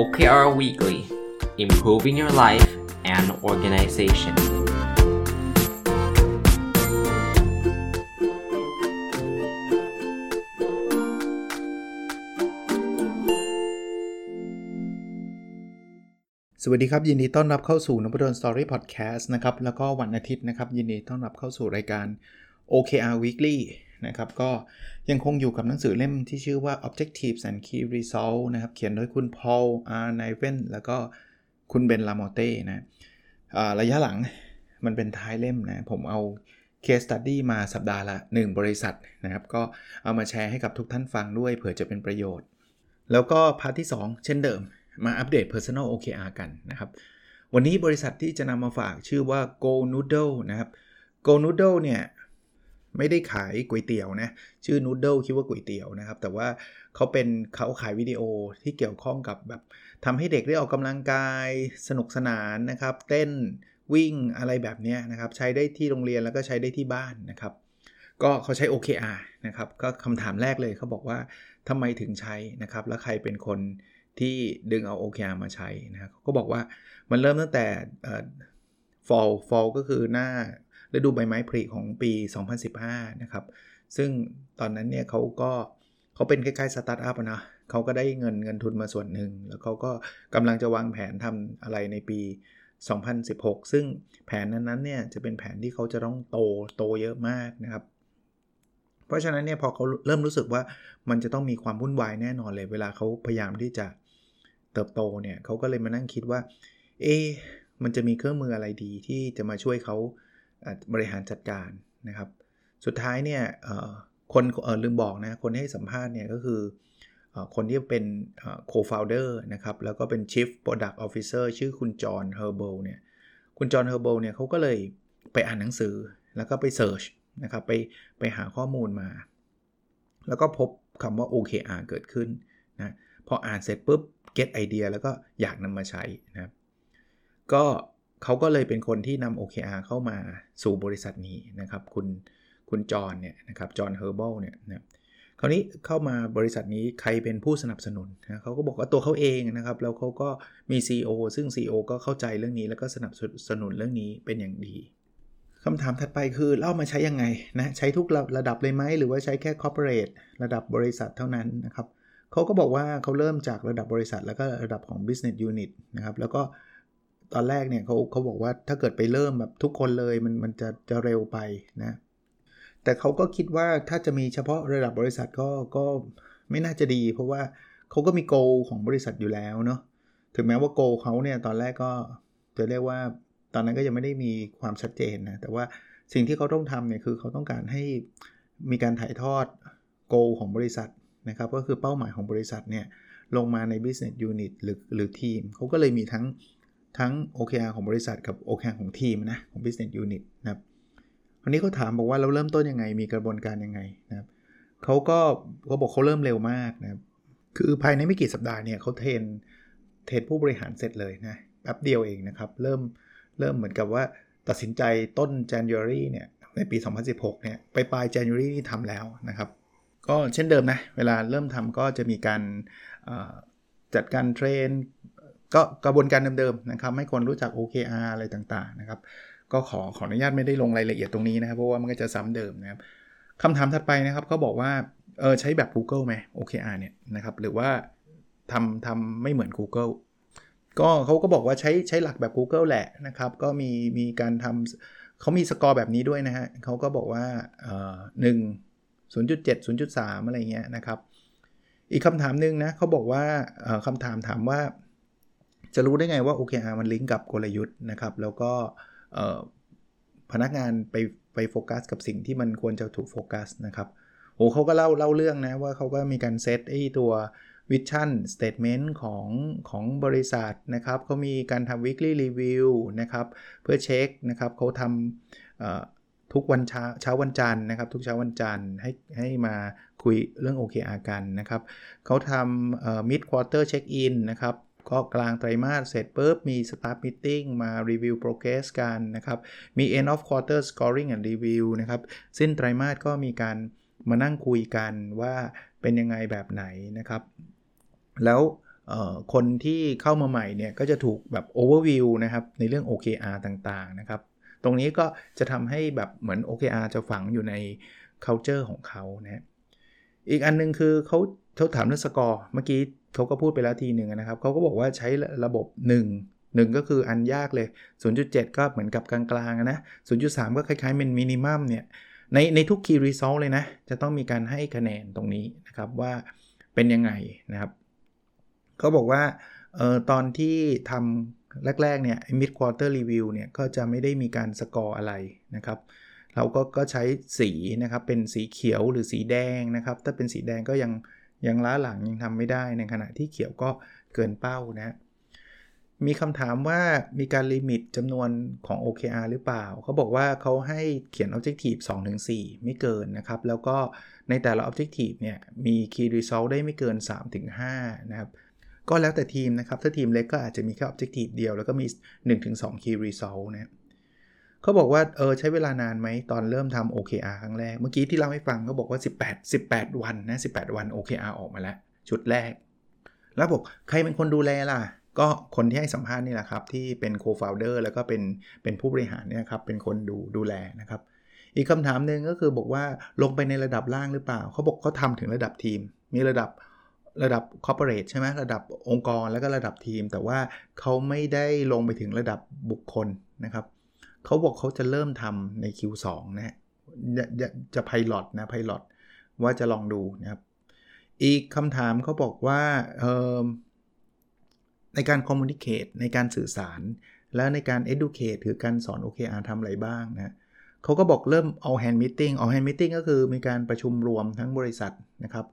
OKR Weekly Improving Your Life and Organization สวัสดีครับ ยินดีต้อนรับเข้าสู่นพดลสตอรี่พอดแคสต์นะครับ แล้วก็วันอาทิตย์นะครับ ยินดีต้อนรับเข้าสู่รายการ OKR Weekly นะครับ ก็ยังคงอยู่กับหนังสือเล่มที่ชื่อว่า Objectives and Key Results นะครับ เขียนโดยคุณ Paul R. n i v e n แล้วก็คุณเบนลามอเต้นะระยะหลังมันเป็นท้ายเล่มนะ ผมเอา Case Study มาสัปดาห์ละ 1 บริษัทนะครับ ก็เอามาแชร์ให้กับทุกท่านฟังด้วยเผื่อจะเป็นประโยชน์ แล้วก็พาร์ทที่ 2 เช่นเดิม มาอัปเดต Personal OKR กันนะครับ วันนี้บริษัทที่จะนำมาฝากชื่อว่า Go Noodle นะครับ Go Noodle เนี่ย ไม่ได้ขายก๋วยเตี๋ยวนะชื่อ Noodle คิดว่าก๋วยเตี๋ยวนะครับ แต่ว่าเขาเป็นเขาขายวิดีโอที่เกี่ยวข้องกับแบบทำให้เด็กได้ออกกำลังกาย สนุกสนานนะครับ เต้นวิ่งอะไรแบบนี้นะครับ ใช้ได้ที่โรงเรียนแล้วก็ใช้ได้ที่บ้านนะครับ ก็เขาใช้ OKR นะครับ ก็คำถามแรกเลยเขาบอกว่าทำไมถึงใช้นะครับ แล้วใครเป็นคนที่ดึงเอา OKR มาใช้นะครับก็บอกว่ามันเริ่มตั้งแต่ fall fall ก็คือหน้า ฤดูใบไม้ผลิของปี 2015 นะครับ ซึ่งตอนนั้นเนี่ยเขาก็เขาเป็นคล้ายๆสตาร์ทอัพนะเขาก็ได้เงินเงินทุนมาส่วนหนึ่ง แล้วเขาก็กำลังจะวางแผนทำอะไรในปี 2016 ซึ่งแผนนั้นๆเนี่ยจะเป็นแผนที่เขาจะต้องโตโตเยอะมากนะครับเพราะฉะนั้นเนี่ยพอเขาเริ่มรู้สึกว่ามันจะต้องมีความวุ่นวายแน่นอนเลย เวลาเขาพยายามที่จะเติบโตเนี่ยเขาก็เลยมานั่งคิดว่า เอ๊มันจะมีเครื่องมืออะไรดีที่จะมาช่วยเขา บริหารจัดการนะครับ สุดท้ายเนี่ยคนลืมบอกนะ คนให้สัมภาษณ์เนี่ยก็คือคนที่เป็น co-founder นะครับ แล้วก็เป็น chief product officer ชื่อคุณจอห์นเฮอร์เบลเนี่ย คุณจอห์นเฮอร์เบลเนี่ยเขาก็เลยไปอ่านหนังสือแล้วก็ไป search นะครับ ไปไปหาข้อมูลมา แล้วก็พบคำว่า OKR เกิดขึ้นนะพออ่านเสร็จปุ๊บ get ไอเดียแล้วก็อยากนำมาใช้นะครับ ก็ เขาก็เลยเป็นคนที่นำ OKR เข้ามาสู่บริษัทนี้นะครับ คุณคุณจอห์นเนี่ยนะครับจอห์นเฮอร์เบิลเนี่ยนะคราวนี้เข้ามาบริษัทนี้ใครเป็นผู้สนับสนุนนะเขาก็บอกว่าตัวเขาเองนะครับ แล้วเขาก็มี CEO ซึ่ง CEO ก็เข้าใจเรื่องนี้แล้วก็สนับสนุนเรื่องนี้เป็นอย่างดีคำถามถัดไปคือเล่ามาใช้ยังไงนะใช้ทุกระดับเลยไหมหรือว่าใช้แค่ corporate ระดับบริษัทเท่านั้นนะครับเขาก็บอกว่าเขาเริ่มจากระดับบริษัทแล้วก็ระดับของ business unit นะครับแล้วก็ ตอนแรกเนี่ยเขาเขาบอกว่าถ้าเกิดไปเริ่มแบบทุกคนเลยมันมันจะจะเร็วไปนะ แต่เขาก็คิดว่าถ้าจะมีเฉพาะระดับบริษัทก็ก็ไม่น่าจะดี เพราะว่าเขาก็มีโกของบริษัทอยู่แล้วเนาะถึงแม้ว่าโกเขาเนี่ยตอนแรกก็จะเรียกว่าตอนนั้นก็ยังไม่ได้มีความชัดเจนนะแต่ว่าสิ่งที่เขาต้องทำเนี่ยคือเขาต้องการให้มีการถ่ายทอดโกของบริษัทนะครับก็คือเป้าหมายของบริษัทเนี่ยลงมาใน business unit หรือหรือทีมเขาก็เลยมีทั้ง ทั้ง OKR ของบริษัทกับ OKR ของทีมนะของ business unit นะครับวันนี้เขาถามบอกว่าเราเริ่มต้นยังไงมีกระบวนการยังไงนะครับเขาก็เขาบอกเขาเริ่มเร็วมากนะครับคือภายในไม่กี่สัปดาห์เนี่ยเขาเทรนเทรนผู้บริหารเสร็จเลยนะแป๊บเดียวเองนะครับ เริ่มเริ่มเหมือนกับว่าตัดสินใจต้น January เนี่ยในปี 2016 เนี่ยไปปลาย January ที่ทำแล้วนะครับ ก็เช่นเดิมนะ เวลาเริ่มทำก็จะมีการจัดการเทรน ก็กระบวนการเดิมๆนะครับให้คนรู้จัก OKR อะไรต่างๆนะครับก็ขอขออนุญาตไม่ได้ลงรายละเอียดตรงนี้นะครับ เพราะว่ามันก็จะซ้ำเดิมนะครับคำถามถัดไปนะครับเขาบอกว่าเออใช้แบบ Google ไหม OKR เนี่ยนะครับหรือว่าทำทำไม่เหมือน Google ก็เขาก็บอกว่าใช้ใช้หลักแบบ Google แหละนะครับ ก็มีมีการทำเขามีสกอร์แบบนี้ด้วยนะฮะเขาก็บอกว่าเอ่อหนึ่ง0.7 0.3อะไรเงี้ยนะครับ อีกคำถามหนึ่งนะเขาบอกว่าคำถามถามว่า จะรู้ได้ไงว่า OKR มันลิงก์กับกลยุทธ์นะครับ แล้วก็พนักงานไปไปโฟกัสกับสิ่งที่มันควรจะถูกโฟกัสนะครับโอ้เขาก็เล่าเล่าเรื่องนะว่าเขาก็มีการเซตไอ้ตัว vision statement ของของบริษัทนะครับเขามีการทำ weekly review นะครับเพื่อเช็คนะครับเขาทำทุกวันเช้าเช้าวันจันทร์นะครับ ทุกเช้าวันจันทร์ให้ให้มาคุยเรื่อง OKR กันนะครับเขาทำ mid quarter check in นะครับ ก็กลางไตรมาสเสร็จปุ๊บมี staff meeting มา review progress กันนะครับ มี end of quarter scoring and review นะครับ สิ้นไตรมาสก็มีการมานั่งคุยกันว่าเป็นยังไงแบบไหนนะครับ แล้วคนที่เข้ามาใหม่เนี่ยก็จะถูกแบบ overview นะครับในเรื่อง OKR ต่างๆนะครับ ตรงนี้ก็จะทำให้แบบเหมือน OKR จะฝังอยู่ใน culture ของเขานะอีกอันนึงคือเขาเขาถามเรื่องสกอร์เมื่อกี้ เขาก็พูดไปแล้วทีหนึ่งนะครับเขาก็บอกว่าใช้ระบบ 1 1 ก็คืออันยากเลย 0.7 ก็เหมือนกับกลางๆนะ 0.3 ก็คล้ายๆเป็นมินิมัมเนี่ยในในทุก key result เลยนะ จะต้องมีการให้คะแนนตรงนี้นะครับว่าเป็นยังไงนะครับเขาบอกว่าออตอนที่ทำแรก ๆ เนี่ย mid quarter review เนี่ย ก็จะไม่ได้มีการสกอร์อะไรนะครับ เราก็ก็ใช้สีนะครับ เป็นสีเขียวหรือสีแดงนะครับ ถ้าเป็นสีแดงก็ยัง ยังล้าหลังยังทำไม่ได้ในขณะที่เขียวก็เกินเป้านะมีคำถามว่ามีการลิมิตจำนวนของ OKR หรือเปล่า เขาบอกว่าเขาให้เขียน Objective 2-4 ไม่เกินนะครับ แล้วก็ในแต่ละ Objective เนี่ย มี Key Result ได้ไม่เกิน 3-5 นะครับ ก็แล้วแต่ทีมนะครับ ถ้าทีมเล็กก็อาจจะมีแค่ Objective เดียว แล้วก็มี 1-2 Key Result นะ เขาบอกว่าเออใช้เวลานานไหมตอนเริ่มทำ OKR ครั้งแรก เมื่อกี้ที่เราให้ฟังเขาบอกว่า 18 18 วันนะ18 วัน OKR ออกมาแล้วชุดแรก แล้วบอกใครเป็นคนดูแลล่ะ ก็คนที่ให้สัมภาษณ์นี่แหละครับ ที่เป็นโคฟาวเดอร์แล้วก็เป็นเป็นผู้บริหารเนี่ยครับเป็นคนดูดูแลนะครับ อีกคำถามหนึ่งก็คือบอกว่าลงไปในระดับล่างหรือเปล่าเขาบอกเขาทาถึงระดับทีม มีระดับระดับคอร์ปอเรทใช่ไหมระดับองค์กรแล้วก็ระดับทีม แต่ว่าเขาไม่ได้ลงไปถึงระดับบุคคลนะครับ เขาบอกเขาจะเริ่มทำใน Q2 นะจะจะไพลอตนะไพลอตว่าจะลองดูนะครับ อีกคำถามเขาบอกว่าในการ communicate ในการสื่อสาร แล้วในการ educate ถือการสอน OKR ทำอะไรบ้างนะเขาก็บอกเริ่มเอา hand meeting เอา hand meeting ก็คือมีการประชุมรวมทั้งบริษัทนะครับ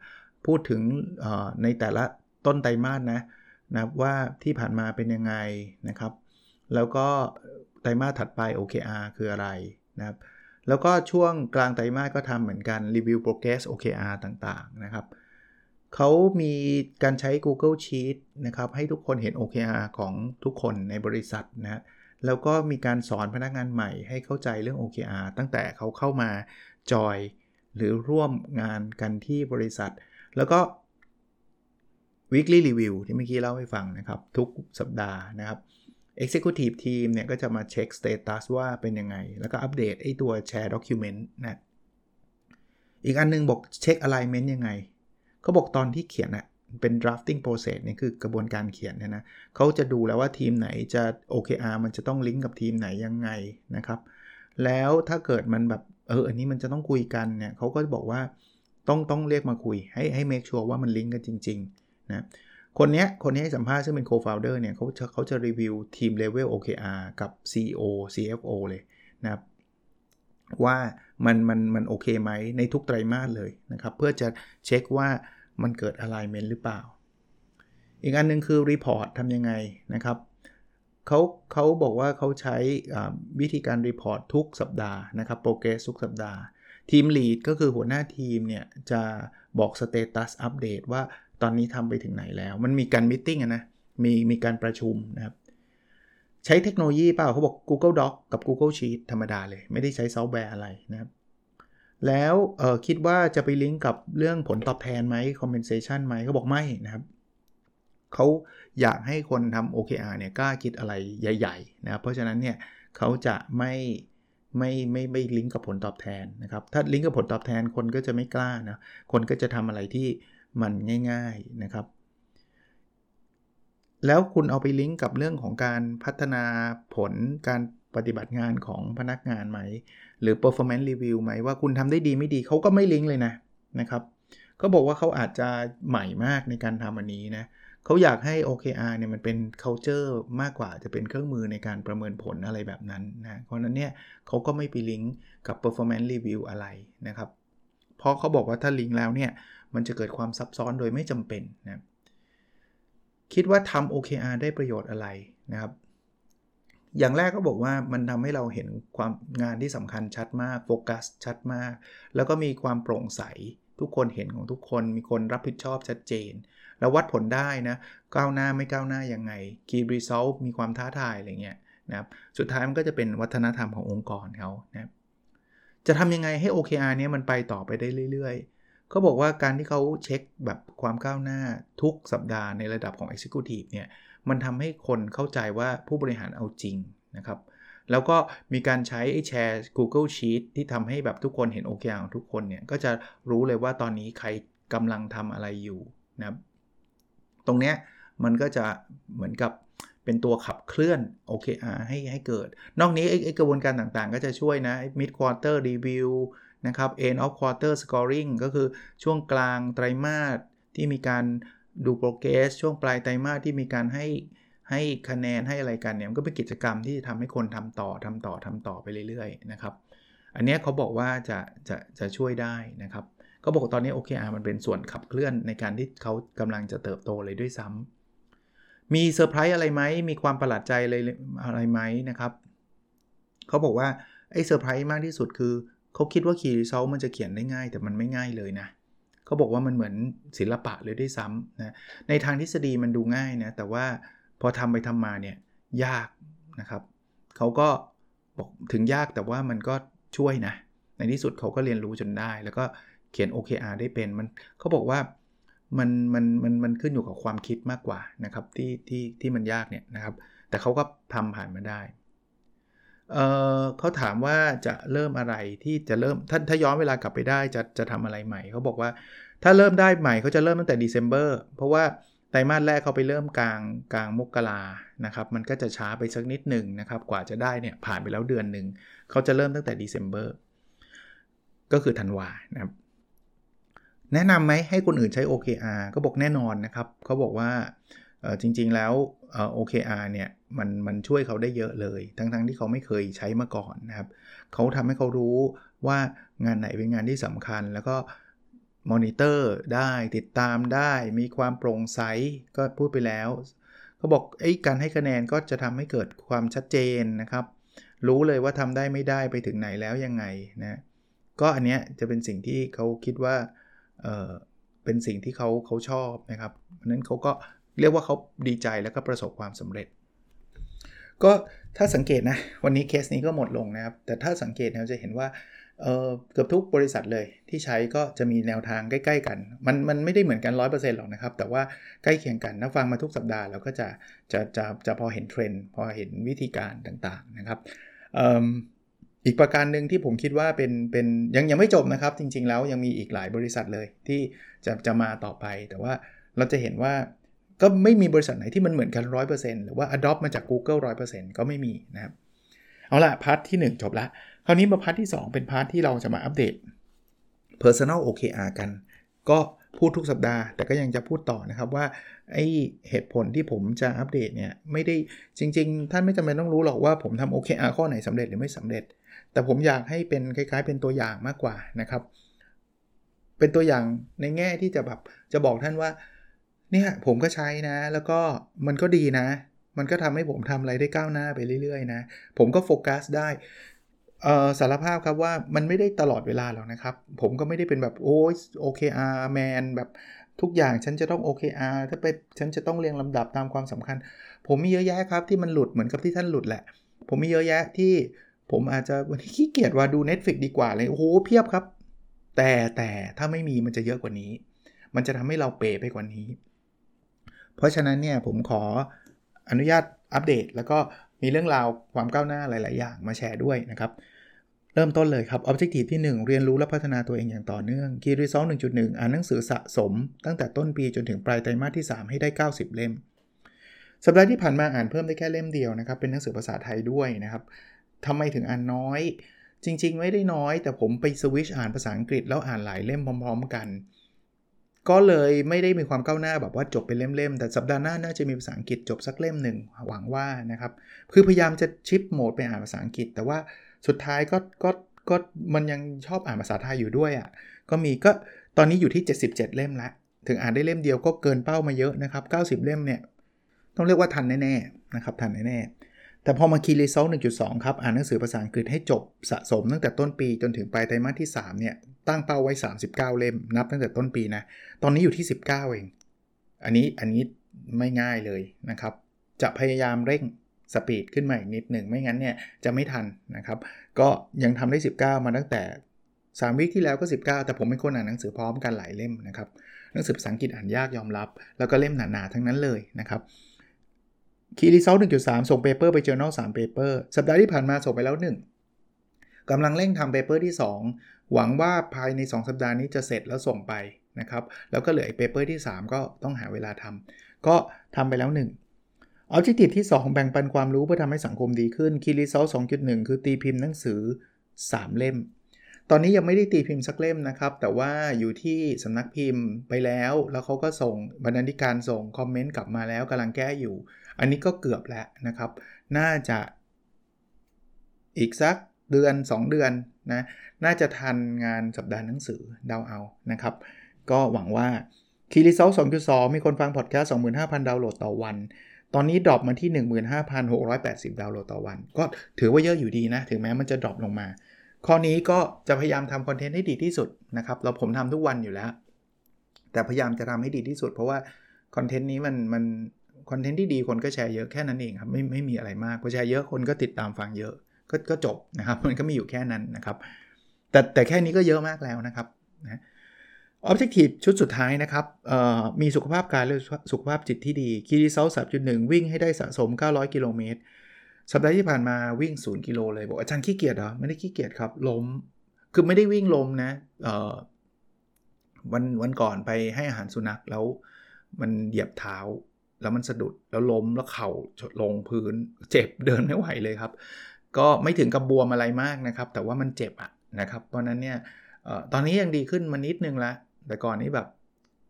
พูดถึงในแต่ละต้นไตรมาสนะนะว่าที่ผ่านมาเป็นยังไงนะครับ แล้วก็ ไตรมาสถัดไป OKR คืออะไรนะครับ แล้วก็ช่วงกลางไตรมาสก็ทำเหมือนกัน review progress OKR ต่างๆนะครับเขามีการใช้ Google Sheet นะครับ ให้ทุกคนเห็น OKR ของทุกคนในบริษัทนะแล้วก็มีการสอนพนักงานใหม่ให้เข้าใจเรื่อง OKR ตั้งแต่เขาเข้ามาจอยหรือร่วมงานกันที่บริษัท แล้วก็ weekly review ที่เมื่อกี้เล่าให้ฟังนะครับ ทุกสัปดาห์นะครับ Executive Team เนี่ยก็จะมาเช็ค status ว่าเป็นยังไง แล้วก็อัปเดตไอ้ตัว share document นะอีกอันนึงบอกเช็ค alignment ยังไง เขาบอกตอนที่เขียนอะเป็น drafting process นี่ยคือกระบวนการเขียนเนี่ยนะเขาจะดูแล้วว่าทีมไหนจะ OKR มันจะต้องลิงก์กับทีมไหนยังไงนะครับ แล้วถ้าเกิดมันแบบเอออันนี้มันจะต้องคุยกันเนี่ยเขาก็บอกว่าต้องต้องเรียกมาคุยให้ให้ make sure ว่ามันลิงก์กันจริงๆนะ คนเนี้ยคนนี้ให้สัมภาษณ์ซึ่งเป็น co-founder เนี่ยเขาจะเขาจะรีวิวทีม level OKR กับ CEO CFO เลยนะครับว่ามันมันมันโอเคไหมในทุกไตรมาสเลยนะครับ เพื่อจะเช็คว่ามันเกิด alignment หรือเปล่า อีกอันนึงคือ report ทำยังไงนะครับเขาเขาบอกว่าเขาใช้วิธีการ report ทุกสัปดาห์นะครับ progress ทุกสัปดาห์ ทีม lead ก็คือหัวหน้าทีมเนี่ยจะบอก status update ว่า ตอนนี้ทำไปถึงไหนแล้ว มันมีการ meeting นะมีมีการประชุมนะครับใช้เทคโนโลยีเปล่าเขาบอก Google Doc กับ Google Sheet ธรรมดาเลย ไม่ได้ใช้ซอฟต์แวร์อะไรนะครับ แล้วคิดว่าจะไปลิงก์กับเรื่องผลตอบแทนไหม compensation ไหมเขาบอกไม่นะครับเขาอยากให้คนทำ OKR เนี่ยกล้าคิดอะไรใหญ่ๆนะครับเพราะฉะนั้นเนี่ยเขาจะไม่ไม่ไม่ไม่ลิงก์กับผลตอบแทนนะครับ ถ้าลิงก์กับผลตอบแทนคนก็จะไม่กล้านะคนก็จะทำอะไรที่ มันง่ายๆนะครับ แล้วคุณเอาไปลิงก์กับเรื่องของการพัฒนาผลการปฏิบัติงานของพนักงานไหม หรือ performance review ไหมว่าคุณทำได้ดีไม่ดีเขาก็ไม่ลิงก์เลยนะนะครับก็บอกว่าเขาอาจจะใหม่มากในการทำอันนี้นะเขาอยากให้ OKR เนี่ยมันเป็น culture มากกว่าจะเป็นเครื่องมือในการประเมินผลอะไรแบบนั้นนะเพราะนั้นเนี่ยเขาก็ไม่ไปลิงก์กับ performance review อะไรนะครับ เพราะเขาบอกว่าถ้าลิงก์แล้วเนี่ยมันจะเกิดความซับซ้อนโดยไม่จำเป็นนะคิดว่าทำ OKR ได้ประโยชน์อะไรนะครับ อย่างแรกก็บอกว่ามันทำให้เราเห็นความงานที่สำคัญชัดมากโฟกัสชัดมาก แล้วก็มีความโปร่งใสทุกคนเห็นของทุกคนมีคนรับผิดชอบชัดเจน แล้ววัดผลได้นะก้าวหน้าไม่ก้าวหน้ายังไง Key Result มีความท้าทายอะไรเงี้ยนะครับสุดท้ายมันก็จะเป็นวัฒนธรรมขององค์กรเขานะ จะทำยังไงให้ OKR เนี้ยมันไปต่อไปได้เรื่อยๆเขาบอกว่าการที่เขาเช็คแบบความก้าวหน้าทุกสัปดาห์ในระดับของ Executive เนี่ยมันทำให้คนเข้าใจว่าผู้บริหารเอาจริงนะครับแล้วก็มีการใช้แชร์ Google Sheet ที่ทำให้แบบทุกคนเห็น OKR ของทุกคนเนี่ยก็จะรู้เลยว่าตอนนี้ใครกำลังทำอะไรอยู่นะครับตรงเนี้ยมันก็จะเหมือนกับ เป็นตัวขับเคลื่อน OKR ให้ให้เกิด นอกนี้ไอ้กระบวนการต่างๆ ก็จะช่วยนะ mid quarter review นะครับ end of quarter scoring ก็คือช่วงกลางไตรมาสที่มีการดูโปรเกรสช่วงปลายไตรมาสที่มีการให้ให้คะแนนให้อะไรกันเนี่ยมันก็เป็นกิจกรรมที่ทำให้คนทำต่อทำต่อทำต่อไปเรื่อยๆนะครับ อันนี้เขาบอกว่าจะจะจะช่วยได้นะครับ ก็บอกตอนนี้ OKR มันเป็นส่วนขับเคลื่อนในการที่เขากำลังจะเติบโตเลยด้วยซ้ำ มีเซอร์ไพรส์อะไรไหม มีความประหลาดใจอะไรอะไรไหมนะครับ เขาบอกว่าไอ้เซอร์ไพรส์มากที่สุดคือ เขาคิดว่า Key Result มันจะเขียนได้ง่าย แต่มันไม่ง่ายเลยนะ เขาบอกว่ามันเหมือนศิลปะเลยด้วยซ้ำนะ ในทางทฤษฎีมันดูง่ายนะ แต่ว่าพอทำไปทำมาเนี่ยยากนะครับ เขาก็บอกถึงยากแต่ว่ามันก็ช่วยนะ ในที่สุดเขาก็เรียนรู้จนได้ แล้วก็เขียน OKR ได้เป็น มันเขาบอกว่า มันมันมันมันขึ้นอยู่กับความคิดมากกว่านะครับที่ที่ที่มันยากเนี่ยนะครับ แต่เขาก็ทำผ่านมาได้เเขาถามว่าจะเริ่มอะไรที่จะเริ่มถ้าถ้าย้อนเวลากลับไปได้จะจะทำอะไรใหม่เขาบอกว่าถ้าเริ่มได้ใหม่เขาจะเริ่มตั้งแต่ December เพราะว่าไตรมาสแรกเขาไปเริ่มกลางกลางมกรานะครับ มันก็จะช้าไปสักนิดหนึ่งนะครับ กว่าจะได้เนี่ยผ่านไปแล้วเดือนหนึ่งเขาจะเริ่มตั้งแต่ December ก็คือธันวานะครับ แนะนำไหมให้คนอื่นใช้ OKR ก็บอกแน่นอนนะครับเขาบอกว่าจริงๆแล้ว OKR เนี่ยมันมันช่วยเขาได้เยอะเลย ทั้งๆทที่เขาไม่เคยใช้มาก่อนนะครับเขาทำให้เขารู้ว่างานไหนเป็นงานที่สำคัญ แล้วก็มอนิเตอร์ได้ติดตามได้ มีความโปร่งใสก็พูดไปแล้วเขาบอกไอ้การให้คะแนนก็จะทำให้เกิดความชัดเจนนะครับ รู้เลยว่าทำได้ไม่ได้ไปถึงไหนแล้วยังไงนะก็อันเนี้ยจะเป็นสิ่งที่เขาคิดว่า เป็นสิ่งที่เขาเขาชอบนะครับเพราะนั้นเขาก็เรียกว่าเขาดีใจแล้วก็ประสบความสำเร็จ ก็ถ้าสังเกตนะ วันนี้เคสนี้ก็หมดลงนะครับ แต่ถ้าสังเกตเราจะเห็นว่าเเกือบทุกบริษัทเลยที่ใช้ก็จะมีแนวทางใกล้ ๆ กัน มันมันไม่ได้เหมือนกัน 100%หรอกนะครับ แต่ว่าใกล้เคียงกันถ้าฟังมาทุกสัปดาห์เราก็จะจะจะจะพอเห็นเทรนด์พอเห็นวิธีการต่างๆนะครับ อีกประการหนึ่งที่ผมคิดว่าเป็นเป็นยังยังไม่จบนะครับ จริง ๆ แล้วยังมีอีกหลายบริษัทเลยที่จะจะมาต่อไป แต่ว่าเราจะเห็นว่าก็ไม่มีบริษัทไหนที่มันเหมือนกัน 100%หรือว่า adopt มาจาก Google 100%ก็ไม่มีนะครับเอาละพาร์ทที่ 1 จบละคราวนี้มาพาร์ทที่ 2 เป็นพาร์ทที่เราจะมาอัปเดต Personal OKR กัน ก็พูดทุกสัปดาห์ แต่ก็ยังจะพูดต่อนะครับว่าไอเหตุผลที่ผมจะอัปเดตเนี่ยไม่ได้จริง ๆ ท่านไม่จำเป็นต้องรู้หรอกว่าผมทำ OKR ข้อไหนสำเร็จหรือไม่สำเร็จ แต่ผมอยากให้เป็นคล้าย ๆ เป็นตัวอย่างมากกว่านะครับ เป็นตัวอย่างในแง่ที่จะแบบจะบอกท่านว่าเนี่ยผมก็ใช้นะ แล้วก็มันก็ดีนะ มันก็ทำให้ผมทำอะไรได้ก้าวหน้าไปเรื่อยๆนะ ผมก็โฟกัสได้สารภาพครับว่ามันไม่ได้ตลอดเวลาหรอกนะครับ ผมก็ไม่ได้เป็นแบบโอ้ย OKR man แบบทุกอย่างฉันจะต้อง OKR ถ้าไปฉันจะต้องเรียงลำดับตามความสำคัญ ผมมีเยอะแยะครับที่มันหลุดเหมือนกับที่ท่านหลุดแหละ ผมมีเยอะแยะที่ ผมอาจจะวันนี้ขี้เกียจว่าดู Netflix ดีกว่าเลยโอ้โหเพียบครับ แต่แต่ถ้าไม่มีมันจะเยอะกว่านี้ มันจะทำให้เราเปไปกว่านี้ เพราะฉะนั้นเนี่ยผมขออนุญาตอัปเดต แล้วก็มีเรื่องราวความก้าวหน้าหลาย ๆ อย่างมาแชร์ด้วยนะครับเริ่มต้นเลยครับ Objective ที่ 1 เรียนรู้และพัฒนาตัวเองอย่างต่อเนื่อง Key Result 1.1 อ่านหนังสือสะสม ตั้งแต่ต้นปีจนถึงปลายไตรมาสที่ 3 ให้ได้ 90 เล่ม สัปดาห์ที่ผ่านมาอ่านเพิ่มได้แค่เล่มเดียวนะครับ เป็นหนังสือภาษาไทยด้วยนะครับ ทำไมถึงอ่านน้อย จริง ๆ ไม่ได้น้อย แต่ผมไปสวิชอ่านภาษาอังกฤษแล้วอ่านหลายเล่มพร้อม ๆ กัน ก็เลยไม่ได้มีความก้าวหน้าแบบว่าจบเป็นเล่มๆ แต่สัปดาห์หน้าน่าจะมีภาษาอังกฤษจบสักเล่มหนึ่งหวังว่านะครับคือพยายามจะชิปโหมดไปอ่านภาษาอังกฤษ แต่ว่าสุดท้ายก็ก็ก็มันยังชอบอ่านภาษาไทยอยู่ด้วยอะ่ะก็มีก็ตอนนี้อยู่ที่ 77 เล่มละถึงอ่านได้เล่มเดียวก็เกินเป้ามาเยอะนะครับ 90 เล่มเนี่ย ต้องเรียกว่าทันแน่ๆนะครับ ทันแน่ๆ แต่พอมาคีรีเซล1.2ครับ อ่านหนังสือภาษาอังกฤษให้จบสะสมตั้งแต่ต้นปีจนถึงปลายไตรมาสที่ 3 เนี่ย ตั้งเป้าไว้ 39 เล่ม นับตั้งแต่ต้นปีนะ ตอนนี้อยู่ที่ 19 เอง อันนี้อันนี้ไม่ง่ายเลยนะครับ จะพยายามเร่งสปีดขึ้นมาอีกนิดหนึ่งไม่งั้นเนี่ยจะไม่ทันนะครับ ก็ยังทำได้ 19 มาตั้งแต่ 3วีคที่แล้วก็ 19 แต่ผมเป็นคนอ่านหนังสือพร้อมกันหลายเล่มนะครับหนังสือภาษาอังกฤษอ่านยากยอมรับ แล้วก็เล่มหนาๆทั้งนั้นเลยนะครับ Key Result 1.3ส่ง paper ไป journal 3 paper สัปดาห์ที่ผ่านมาส่งไปแล้ว 1กำลังเร่งทำ paper ที่ 2 หวังว่าภายใน 2 สัปดาห์นี้จะเสร็จแล้วส่งไปนะครับแล้วก็เหลืออีก paper ที่ 3 ก็ต้องหาเวลาทำก็ทำไปแล้ว 1 Objective ที่ 2 แบ่งปันความรู้เพื่อทำให้สังคมดีขึ้น Key Result 2.1คือตีพิมพ์หนังสือ 3 เล่ม ตอนนี้ยังไม่ได้ตีพิมพ์สักเล่มนะครับ แต่ว่าอยู่ที่สำนักพิมพ์ไปแล้ว แล้วเขาก็ส่งบรรณาธิการส่งคอมเมนต์กลับมาแล้วกำลังแก้อยู่ อันนี้ก็เกือบแล้วนะครับ น่าจะอีกสักเดือน 2 เดือนนะ น่าจะทันงานสัปดาห์หนังสือเดาเอานะครับ ก็หวังว่า Key Result 2.2มีคนฟังพอดแคสต์25,000ดาวน์โหลดต่อวัน ตอนนี้ drop มาที่ 15,680 ดาวน์โหลดต่อวัน ก็ถือว่าเยอะอยู่ดีนะ ถึงแม้มันจะ drop ลงมา ข้อนี้ก็จะพยายามทำคอนเทนต์ให้ดีที่สุดนะครับ เราผมทำทุกวันอยู่แล้ว แต่พยายามจะทำให้ดีที่สุด เพราะว่าคอนเทนต์นี้มันมัน คอนเทนต์ที่ดีคนก็แชร์เยอะแค่นั้นเองครับไม่ไม่มีอะไรมากพอแชร์เยอะคนก็ติดตามฟังเยอะก็ก็จบนะครับ มันก็มีอยู่แค่นั้นนะครับ แต่แต่แค่นี้ก็เยอะมากแล้วนะครับนะ Objective ชุดสุดท้ายนะครับมีสุขภาพกายและสุขภาพจิตที่ดี Key Result สามจุดหนึ่งวิ่งให้ได้สะสม 900 กิโลเมตร สัปดาห์ที่ผ่านมาวิ่ง 0 กิโลเลย บอกอาจารย์ขี้เกียจเหรอ ไม่ได้ขี้เกียจครับล้ม คือไม่ได้วิ่งล้มนะวันวันก่อนไปให้อาหารสุนัขแล้วมันเหยียบเท้า แล้วมันสะดุดแล้วล้มแล้วเข่าลงพื้น เจ็บเดินไม่ไหวเลยครับ ก็ไม่ถึงกับบวมอะไรมากนะครับ แต่ว่ามันเจ็บอะนะครับเพราะนั้นเนี่ยตอนนี้ยังดีขึ้นมานิดนึงละแต่ก่อนนี้แบบ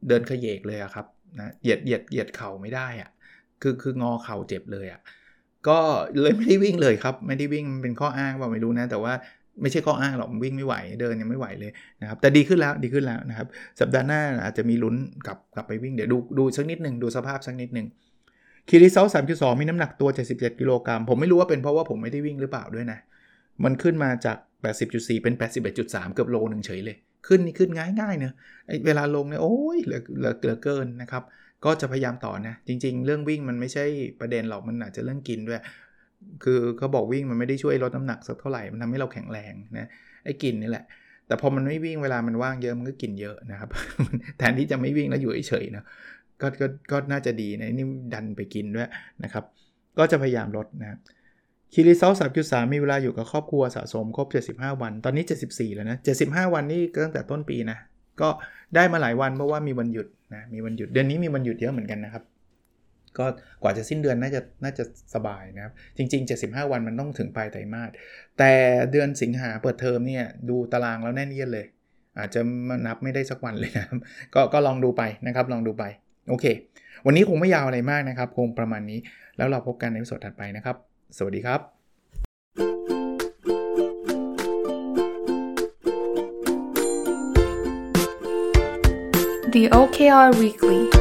เดินขยเยกเลยอะครับนะเหยียดเหยียดเหยียดเข่าไม่ได้อะคือคืองอเข่าเจ็บเลยอะก็เลยไม่ได้วิ่งเลยครับ ไม่ได้วิ่งมันเป็นข้ออ้างว่าไม่รู้นะ แต่ว่า ไม่ใช่ข้ออ้างหรอกวิ่งไม่ไหวเดินยังไม่ไหวเลยนะครับแต่ดีขึ้นแล้วดีขึ้นแล้วนะครับ สัปดาห์หน้าอาจจะมีลุ้นกลับกลับไปวิ่งเดี๋ยวดูดูสักนิดหนึ่งดูสภาพสักนิดหนึ่งคีรีเซลสามจุดสองมีน้ำหนักตัว 77กิโลกรัมผมไม่รู้ว่าเป็นเพราะว่าผมไม่ได้วิ่งหรือเปล่าด้วยนะ มันขึ้นมาจาก 80.4 เป็น 81.3 เกือบโลหนึ่งเฉยเลย ขึ้นนี่ขึ้นง่ายๆเนอะเวลาลงเนี่ยโอ้ยเหลือเหลือเหลือเกินนะครับก็จะพยายามต่อนะ จริง ๆ เรื่องวิ่งมันไม่ใช่ประเด็นหรอกมันอาจจะเรื่องกินด้วย คือเขาบอกวิ่งมันไม่ได้ช่วยลดน้ำหนักสักเท่าไหร่ มันทำให้เราแข็งแรงนะ ไอ้กินนี่แหละ แต่พอมันไม่วิ่งเวลามันว่างเยอะมันก็กินเยอะนะครับ แทนที่จะไม่วิ่งแล้วอยู่เฉยๆนะก็ก็ก็น่าจะดีนะนี่ดันไปกินด้วยนะครับ ก็จะพยายามลดนะคีรีเซลสามจุดสามมีเวลาอยู่กับครอบครัวสะสมครบ 75 วัน ตอนนี้ 74 แล้วนะ 75 วันนี่ตั้งแต่ต้นปีนะ ก็ได้มาหลายวันเพราะว่ามีวันหยุดนะ มีวันหยุด เดือนนี้มีวันหยุดเยอะเหมือนกันนะครับ ก็กว่าจะสิ้นเดือนน่าจะน่าจะสบายนะครับ จริง ๆ 75 วันมันต้องถึงปลายไตรมาสแต่เดือนสิงหาเปิดเทอมเนี่ยดูตารางแล้วแน่นเยียดเลย อาจจะมานับไม่ได้สักวันเลยนะก็ก็ลองดูไปนะครับลองดูไป โอเค วันนี้คงไม่ยาวอะไรมากนะครับ คงประมาณนี้แล้วเราพบกันในสดถัดไปนะครับ สวัสดีครับ The OKR Weekly